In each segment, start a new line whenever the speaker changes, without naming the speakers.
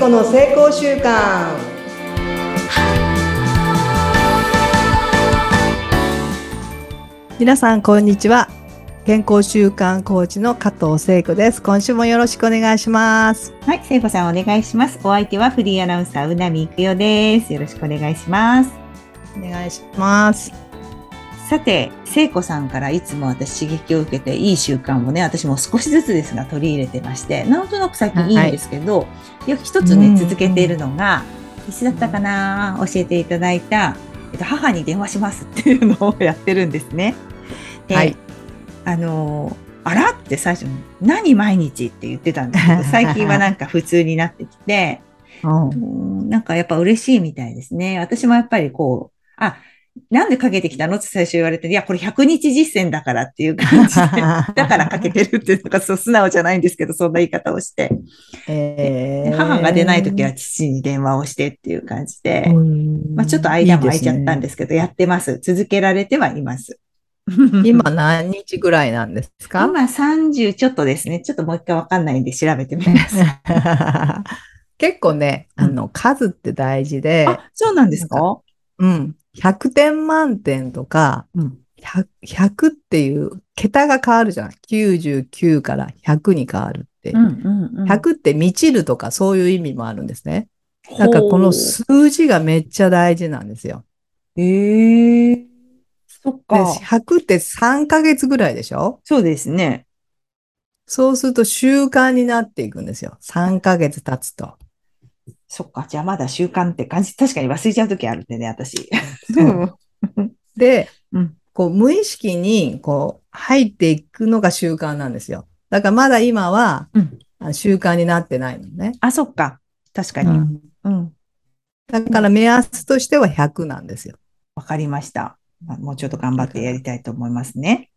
子の成功習慣
皆さんこんにちは健康習慣コーチの加藤聖子です今週もよろしくお願いします
はい、聖子さんお願いします。お相手はフリーアナウンサー、うなみいくよです。よろしくお願いします。
お願いします
さて、聖子さんからいつも私刺激を受けていい習慣をね、私も少しずつですが取り入れてまして、なんとなく最近いいんですけど、よく一つね、
うん
続けているのが、いつだったかな教えていただいた、えっと、母に電話しますっていうのをやってるんですね。で、
はい
あの、あらって最初に、何毎日って言ってたんですけど、最近はなんか普通になってきて、
うん
うんなんかやっぱ嬉しいみたいですね。私もやっぱりこう、あ、なんでかけてきたの？って最初言われて、いや、これ100日実践だからっていう感じで、だからかけてるっていうのがそう素直じゃないんですけど、そんな言い方をして。
えー
で母が出ないときは父に電話をしてっていう感じで、
うん
まあちょっと間も空いちゃったん
い
ですけど、やってます。続けられてはいます。
今何日ぐらいなんですか？
今30ちょっとですね。ちょっともう一回わかんないんで調べてみます。
結構ね、あの、数って大事で、
あ、そうなんですか
うん、100点満点とか、
うん。
100, 100っていう桁が変わるじゃん。99から100に変わるって。
うんうんうん。
100って満ちるとかそういう意味もあるんですね。だからこの数字がめっちゃ大事なんですよ。
へえそっ
で、
か。
100って3ヶ月ぐらいでしょ？
そうですね。
そうすると習慣になっていくんですよ。3ヶ月経つと。
そっか。じゃあまだ習慣って感じ。確かに忘れちゃうときあるんでね、私。
で、
うん
こう無意識にこう入っていくのが習慣なんですよ。だからまだ今は、
うん
あ習慣になってないのね。
あ、そっか。確かに。
うん
うん。
だから目安としては100なんですよ。
わかりました。まあもうちょっと頑張ってやりたいと思いますね。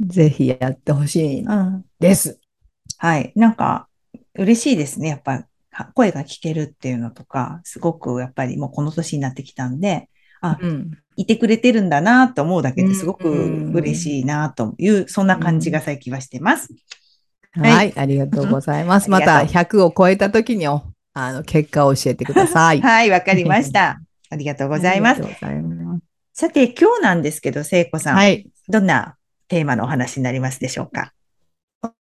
ぜひやってほしい
うん。
です。
はい。なんか、嬉しいですね。やっぱ、は声が聞けるっていうのとか、すごくやっぱりもうこの年になってきたんで、
うん。
いてくれてるんだなと思うだけですごく
うん
嬉しいなという、そんな感じが最近はしてます。
はい、
はい
ありがとうございます。
うん
また
ありが
100を超えた時におあの結果を教えてください。
はい、わかりました。ありがとうございます
あ。りがとうございます。
さて、今日なんですけど、聖子さん。
はい。
どんなテーマのお話になりますでしょうか？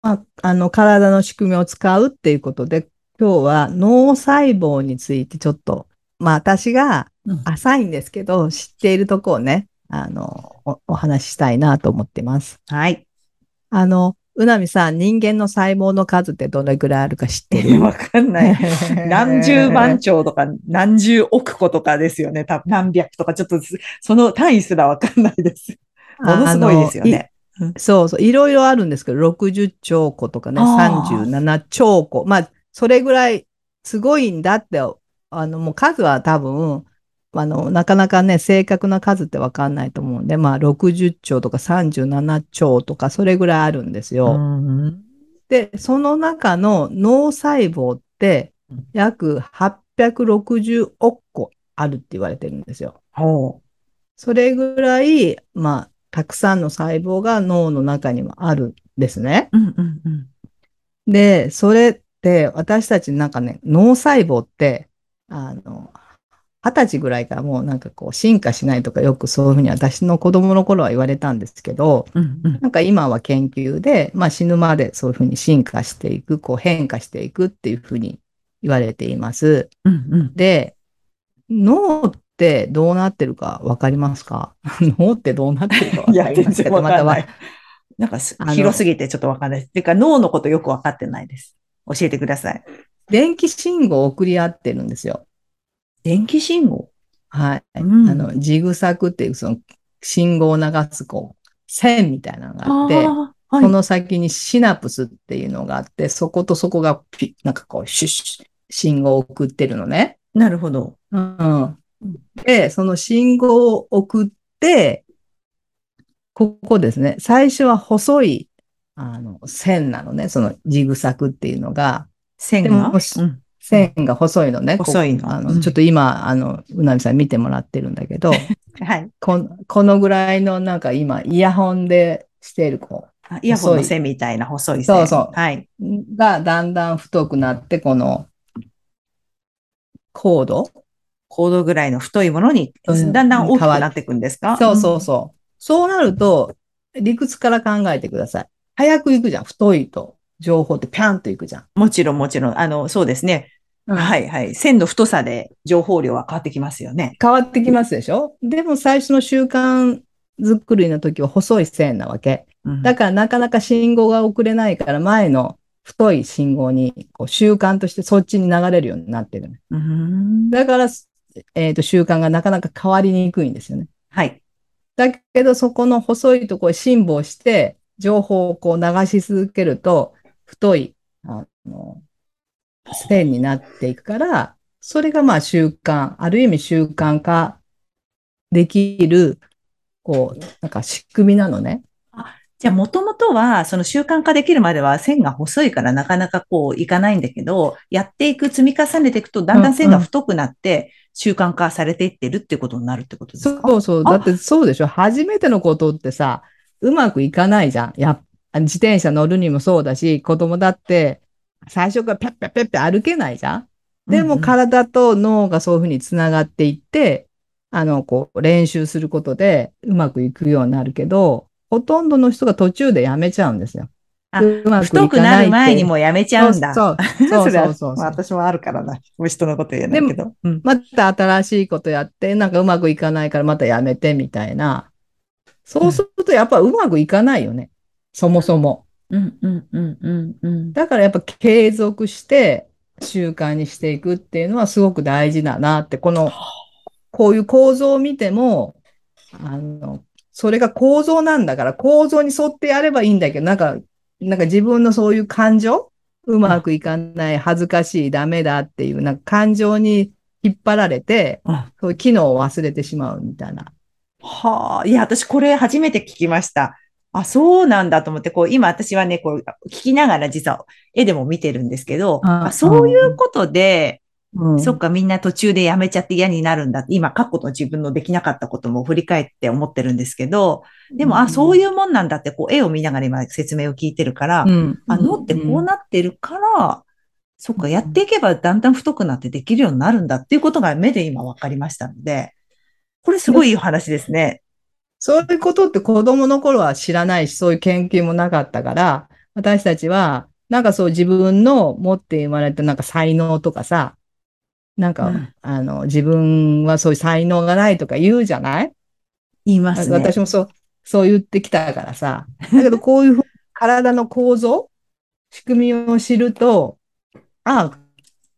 ああの、体の仕組みを使うっていうことで、今日は脳細胞についてちょっと、まあ私が
うん
浅いんですけど、知っているところをね、あの、おお話ししたいなと思ってます。
はい。
あの、うなみさん、人間の細胞の数ってどれぐらいあるか知ってる？
わかんない。何十万兆とか何十億個とかですよね。多分何百とか、ちょっとすその単位すらわかんないです。ものすごいですよね。
そうそう、いろいろあるんですけど、60兆個とかね、
あー
37兆個。まあ、それぐらいすごいんだって、あの、もう数は多分、あの、なかなかね、正確な数ってわかんないと思うんで、まあ、60兆とか37兆とか、それぐらいあるんですよ。
うん
で、その中の脳細胞って
うん、
約860億個あるって言われてるんですよ。
ほ
それぐらい、まあ、たくさんの細胞が脳の中にもあるんですね。
う。うんうんうん。
で、それって、私たちなんかね、脳細胞って、あの、二十歳ぐらいからもうなんかこう進化しないとかよくそういうふうに私の子供の頃は言われたんですけど、
うんうん
なんか今は研究で、まあ死ぬまでそういうふうに進化していく、こう変化していくっていうふうに言われています。
うんうん
で、脳ってどうなってるかわかりますか？脳ってどうなってるかわ
いや、全
かりますけど、
然わかんな
またはい
なんか広すぎてちょっとわかんないです。ていうか脳のことよくわかってないです。教えてください。
電気信号を送り合ってるんですよ。
電気信号？
はい。
うん
あの、ジグザグっていうその信号を流すこう、線みたいなのがあって、
はい
その先にシナプスっていうのがあって、そことそこがピなんかこう、シュッシュ信号を送ってるのね。
なるほど。
うん。で、その信号を送って、ここですね。最初は細い、あの、線なのね。そのジグザグっていうのが、
線がうん
線が細いのね。こ
細いの
あの、
うん
ちょっと今、あの、うなみさん見てもらってるんだけど、
はい。
こんこのぐらいのなんか今、イヤホンでしている子
あイヤホンの線みたいな細い線。
そうそう
はい。
がだんだん太くなって、この、コード？
コードぐらいの太いものに、
うん
だんだん大きくなっていくんですか？
そうそうそう。そうなると、理屈から考えてください。早く行くじゃん。太いと情報ってピャンと行くじゃん。
うんもちろんもちろん。あの、そうですね。はいはい。線の太さで情報量は変わってきますよね。
変わってきますでしょ？でも最初の習慣作りの時は細い線なわけ。
うん
だからなかなか信号が遅れないから前の太い信号にこう習慣としてそっちに流れるようになってる。
うん
だから、えっ、と、習慣がなかなか変わりにくいんですよね。
はい。
だけど、そこの細いところへ辛抱して、情報をこう流し続けると、太い、あの、線になっていくから、それがまあ習慣、ある意味習慣化できる、こう、なんか仕組みなのね。
じゃあ、もともとは、その習慣化できるまでは線が細いからなかなかこういかないんだけど、やっていく、積み重ねていくと、だんだん線が太くなって、習慣化されていってるってことになるってことですか？
そうそう。
あ
だってそうでしょ？初めてのことってさ、うまくいかないじゃん。やっ自転車乗るにもそうだし、子供だって、最初からピャッピャッピャッピャ歩けないじゃん。でも体と脳がそういうふうにつながっていって、あの、こう、練習することでうまくいくようになるけど、ほとんどの人が途中でやめちゃうんですよ。
あ
うまくい
太く
かな
る前にもうやめちゃうんだ。
そうそう そうそうそう
まあ私もあるからな。人のこと言えないけど。うん
また新しいことやって、なんかうまくいかないからまたやめてみたいな。そうするとやっぱうまくいかないよね。そもそも。
うんうんうんうんうん。
だからやっぱ継続して習慣にしていくっていうのはすごく大事だなって、この、こういう構造を見ても、あの、それが構造なんだから構造に沿ってやればいいんだけど、なんか、なんか自分のそういう感情うまくいかない、恥ずかしい、ダメだっていう、なんか感情に引っ張られて、
うん
そういう機能を忘れてしまうみたいな。
はあ、いや、私これ初めて聞きました。あ、そうなんだと思って、こう、今私はね、こう、聞きながら実は絵でも見てるんですけど、
あ
あそういうことで、
うん。
そっか、みんな途中でやめちゃって嫌になるんだ。って。今、過去の自分のできなかったことも振り返って思ってるんですけど、でも、あ、そう
い
いうもんなんだって、こう、絵を見ながら今説明を聞いてるから、
うん、
あ、脳ってこうなってるから、そっか、やっていけばだんだん太くなってできるようになるんだっていうことが目で今分かりましたので、これすごいいいお話ですね。
そういうことって子供の頃は知らないし、そういう研究もなかったから、私たちは、なんかそう自分の持って生まれたなんか才能とかさ、なんか、
うん
あの、自分はそういう才能がないとか言うじゃない？
言いますね。
私もそう、そう言ってきたからさ。だけどこういう体の構造、仕組みを知ると、ああ、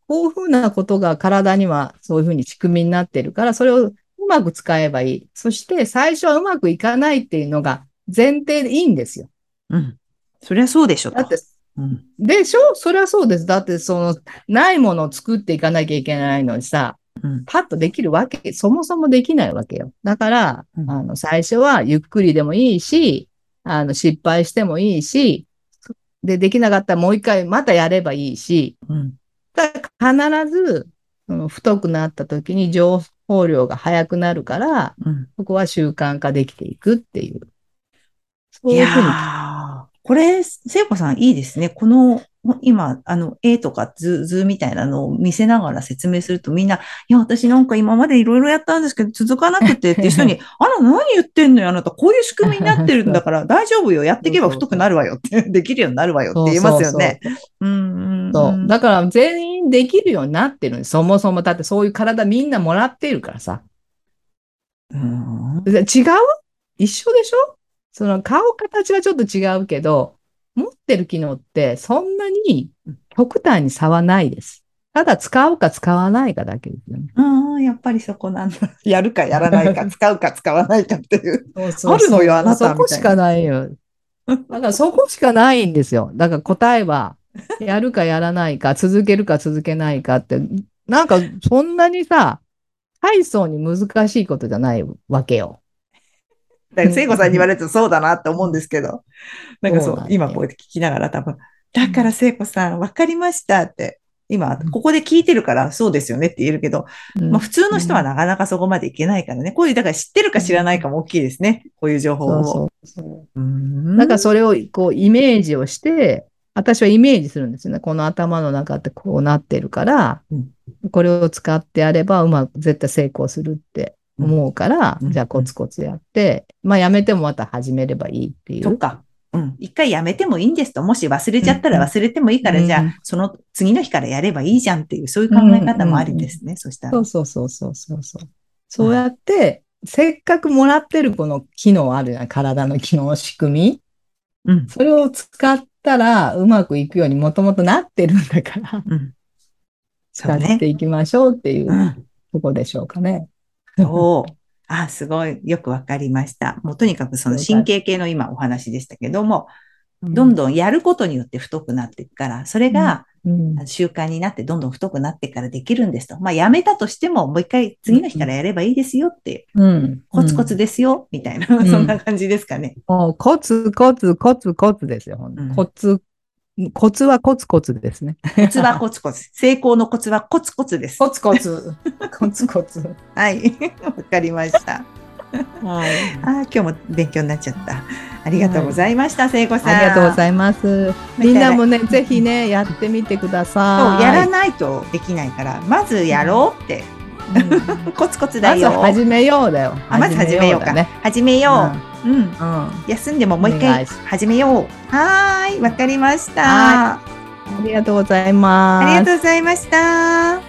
こういうふうなことが体にはそういうふうに仕組みになってるから、それをうまく使えばいい。そして最初はうまくいかないっていうのが前提でいいんですよ。
うん。そりゃそうでしょと。
だって、
うん。
でしょ？それはそうです。だってその、ないものを作っていかなきゃいけないのにさ、
うん。
パッとできるわけ、そもそもできないわけよ。だから、
うん
あの、最初はゆっくりでもいいし、あの、失敗してもいいし、で、できなかったらもう一回またやればいいし、
うん。
だ必ず、その太くなった時に情報量が早くなるから、
うん。
そこは習慣化できていくっていう。そう
い
うふうに。
ーこれ、聖子さんいいですね。この、今、あの、絵とか図、図みたいなのを見せながら説明するとみんな、いや、私なんか今までいろいろやったんですけど、続かなくてっていう 人に、あら、何言ってんのよ、あなた。こういう仕組みになってるんだから、大丈夫よ。やっていけば太くなるわよって、できるようになるわよって言いますよね。うん。
そう。だから全員できるようになってる。そもそも。だってそういう体みんなもらっているからさ。
うん
で違う？一緒でしょ？その顔形はちょっと違うけど、持ってる機能ってそんなに極端に差はないです。ただ使うか使わないかだけですよね。
ああ、やっぱりそこなんだ。やるかやらないか、使うか使わないかっていう。
そうそう
あるのよあなた
そこしかないよ。だからそこしかないんですよ。だから答えは、やるかやらないか、続けるか続けないかって、なんかそんなにさ、大層に難しいことじゃないわけよ。
だから聖子さんに言われるとそうだなって思うんですけど。なんかそう、
そうなんだよ
今こうやって聞きながら多分、だから聖子さん、わかりましたって。今、ここで聞いてるからそうですよねって言えるけど、まあ普通の人はなかなかそこまでいけないからね。こういう、だから知ってるか知らないかも大きいですね。こういう情報を。
そうそうそう
うん
だからそれをこうイメージをして、私はイメージするんですよね。この頭の中ってこうなってるから、
うん
これを使ってやればうまく絶対成功するって思うから、
うん
じゃあコツコツやって、まあやめてもまた始めればいいっていう。
そっか。うん。一回やめてもいいんですと。もし忘れちゃったら忘れてもいいから、
うん
じゃあ、その次の日からやればいいじゃんっていう、そういう考え方もありですね。そしたら
そう。そうそうそうそうそう。そうやって、せっかくもらってるこの機能あるじゃん。体の機能、仕組み。
うん。
それを使ったらうまくいくようにもともとなってるんだから、
うん。そ
使っていきましょうっていう
うん。
とこでしょうかね。
そう。あ、すごい。よくわかりました。もうとにかくその神経系の今お話でしたけども、どんどんやることによって太くなっていくから、それが
うん
習慣になってどんどん太くなってからできるんですと。まあやめたとしてももう一回次の日からやればいいですよっていう、
うん。
コツコツですよ、みたいな、
ん
そんな感じですかね。
もうコツコツコツコツですよ。コツ、コツはコツコツですね。
コツはコツコツ。成功のコツはコツコツです。
ツコツ。コツコツ。
はい。わかりました。
はい。
あー今日も勉強になっちゃった。ありがとうございました、聖子さん。
ありがとうござ
い
います。みんなもね、ぜひね、やってみてください。
そう、やらないとできないから、まずやろうって。
うん
コツコツだ
まず
よ。
始めようだよ。
あまず始めようか。始めよう。うん。
うん。うん
休んでももう一回始めよう。はーい。わかりました。
はありがとうございます。
ありがとうございました。